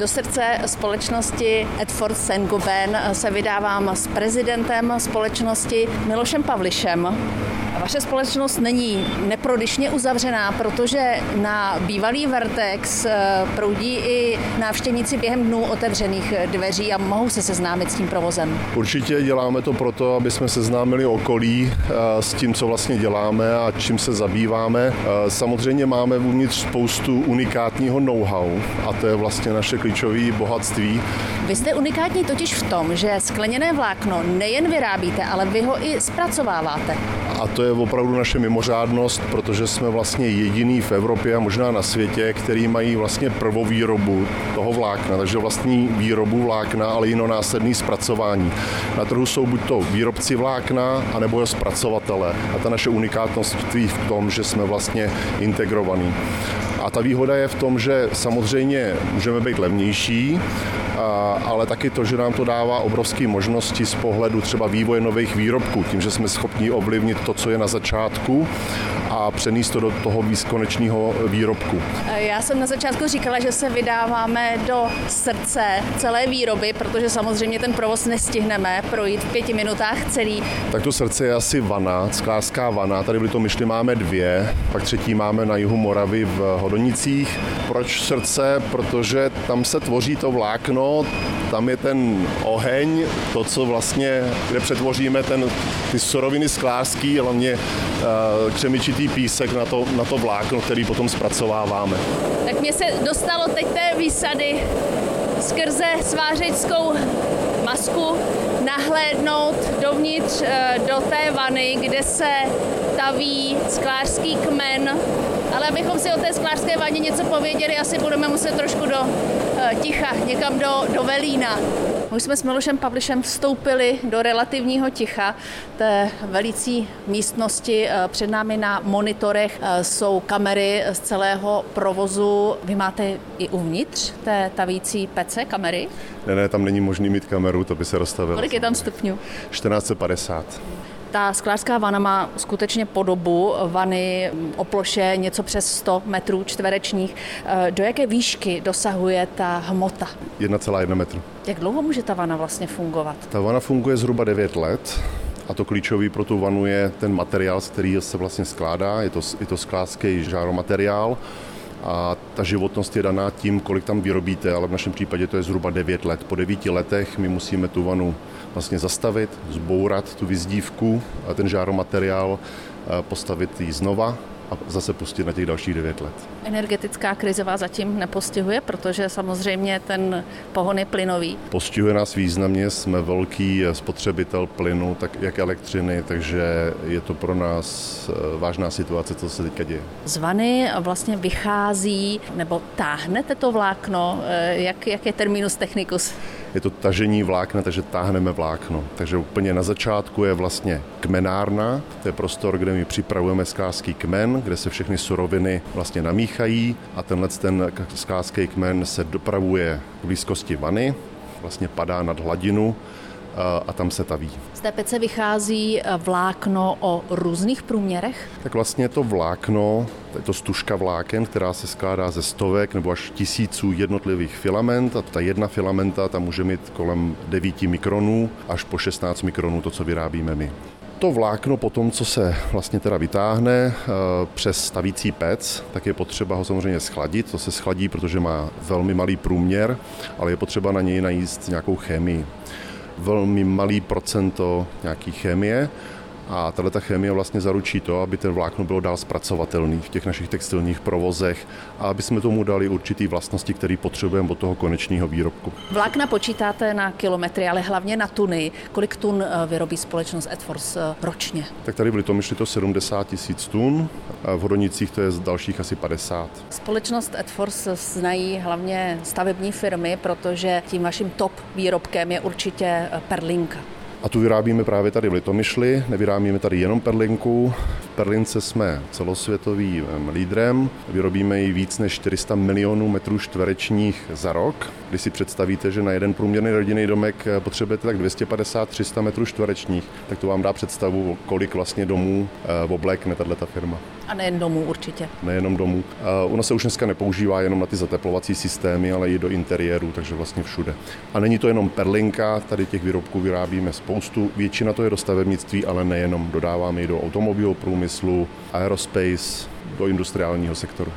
Do srdce společnosti Edford Saint-Gobain se vydávám s prezidentem společnosti Milošem Pavlišem. Vaše společnost není neprodyšně uzavřená, protože na bývalý Vertex eh, proudí i návštěvníci během dnů otevřených dveří a mohou se seznámit s tím provozem. Určitě děláme to proto, aby jsme seznámili okolí eh, s tím, co vlastně děláme a čím se zabýváme. Eh, samozřejmě máme uvnitř spoustu unikátního know-how a to je vlastně naše klíčové bohatství. Vy jste unikátní totiž v tom, že skleněné vlákno nejen vyrábíte, ale vy ho i zpracováváte. A to je opravdu naše mimořádnost, protože jsme vlastně jediný v Evropě a možná na světě, který mají vlastně prvovýrobu toho vlákna, takže vlastní výrobu vlákna, ale jiно následný zpracování. Na trhu jsou buď to výrobci vlákna, anebo zpracovatele. A ta naše unikátnost tkví v tom, že jsme vlastně integrovaní. A ta výhoda je v tom, že samozřejmě můžeme být levnější, ale taky to, že nám to dává obrovské možnosti z pohledu třeba vývoje nových výrobků, tím, že jsme schopni ovlivnit to, co je na začátku a přenést to do toho výskonečního výrobku. Já jsem na začátku říkala, že se vydáváme do srdce celé výroby, protože samozřejmě ten provoz nestihneme projít v pěti minutách celý. Tak to srdce je asi vana, sklářská vana. Tady byly to myšly máme dvě, pak třetí máme na jihu Moravy v Hodonicích. Proč srdce? Protože tam se tvoří to vlákno, tam je ten oheň, to, co vlastně, kde přetvoříme ten, ty suroviny sklářský, hlavně uh, křemičitý písek na to, na to vlákno, který potom zpracováváme. Tak mě se dostalo teď té výsady skrze svářeckou masku nahlédnout dovnitř eh, do té vany, kde se taví sklářský kmen. Ale abychom si o té sklářské vaně něco pověděli, asi budeme muset trošku do ticha, někam do, do Velína. My jsme s Milošem Pavlišem vstoupili do relativního ticha té velicí místnosti. Eh, před námi na monitorech jsou kamery z celého provozu. Vy máte i uvnitř té tavící pece kamery? Ne, ne, tam není možný mít kameru, to by se rozstavilo. Kolik je tam stupňů? 1450. Ta sklářská vana má skutečně podobu vany o ploše něco přes 100 metrů čtverečních. Eh, do jaké výšky dosahuje ta hmota? 1,1 metru. Jak dlouho může ta vana vlastně fungovat? Ta vana funguje zhruba 9 let. A to klíčový pro tu vanu je ten materiál, z který se vlastně skládá. Je to, je to sklářský žáromateriál a ta životnost je daná tím, kolik tam vyrobíte, ale v našem případě to je zhruba 9 let. Po 9 letech my musíme tu vanu vlastně zastavit, zbourat tu vyzdívku a ten žáromateriál postavit ji znova a zase pustit na těch dalších 9 let. Energetická krize vás zatím nepostihuje, protože samozřejmě ten pohon je plynový. Postihuje nás významně, jsme velký spotřebitel plynu, tak jak elektřiny, takže je to pro nás eh, vážná situace, co se teďka děje. Z vany vlastně vychází, nebo táhnete to vlákno, eh, jak, jak je terminus technicus? je to tažení vlákna, takže táhneme vlákno. Takže úplně na začátku je vlastně kmenárna, to je prostor, kde my připravujeme sklářský kmen, kde se všechny suroviny vlastně namíchají a tenhle ten sklářský kmen se dopravuje k blízkosti vany, vlastně padá nad hladinu a tam se taví. Z té pece vychází e, vlákno o různých průměrech? Tak vlastně to vlákno, je to stužka vláken, která se skládá ze stovek nebo až tisíců jednotlivých filament a ta jedna filamenta tam může mít kolem 9 mikronů až po 16 mikronů, to, co vyrábíme my to vlákno po tom, co se vlastně teda vytáhne e, přes stavící pec, tak je potřeba ho samozřejmě schladit. To se schladí, protože má velmi malý průměr, ale je potřeba na něj najíst nějakou chemii velmi malý procento nějaký chemie a tato chemie vlastně zaručí to, aby ten vlákno bylo dál zpracovatelný v těch našich textilních provozech a aby jsme tomu dali určitý vlastnosti, které potřebujeme od toho konečného výrobku. Vlákna počítáte na kilometry, ale hlavně na tuny. Kolik tun eh, vyrobí společnost Edforce eh, ročně? Tak tady byly to myšli to 70 tisíc tun, a v Hodonicích to je z dalších asi 50. Společnost Edforce znají hlavně stavební firmy, protože tím vaším top výrobkem je určitě eh, perlinka. A tu vyrábíme právě tady v Litomyšli, nevyrábíme tady jenom perlinku. V perlince jsme celosvětovým lídrem, vyrobíme ji víc než 400 milionů metrů čtverečních za rok. Když si představíte, že na jeden průměrný rodinný domek potřebujete tak 250-300 metrů čtverečních, tak to vám dá představu, kolik vlastně domů eh, oblékne tato firma. A nejen domů určitě. Nejenom domů. Ona se už dneska nepoužívá jenom na ty zateplovací systémy, ale i do interiéru, takže vlastně všude. A není to jenom perlinka, tady těch výrobků vyrábíme spoustu. Většina to je do stavebnictví, ale nejenom. Dodáváme i do automobilového průmyslu, aerospace, do industriálního sektoru.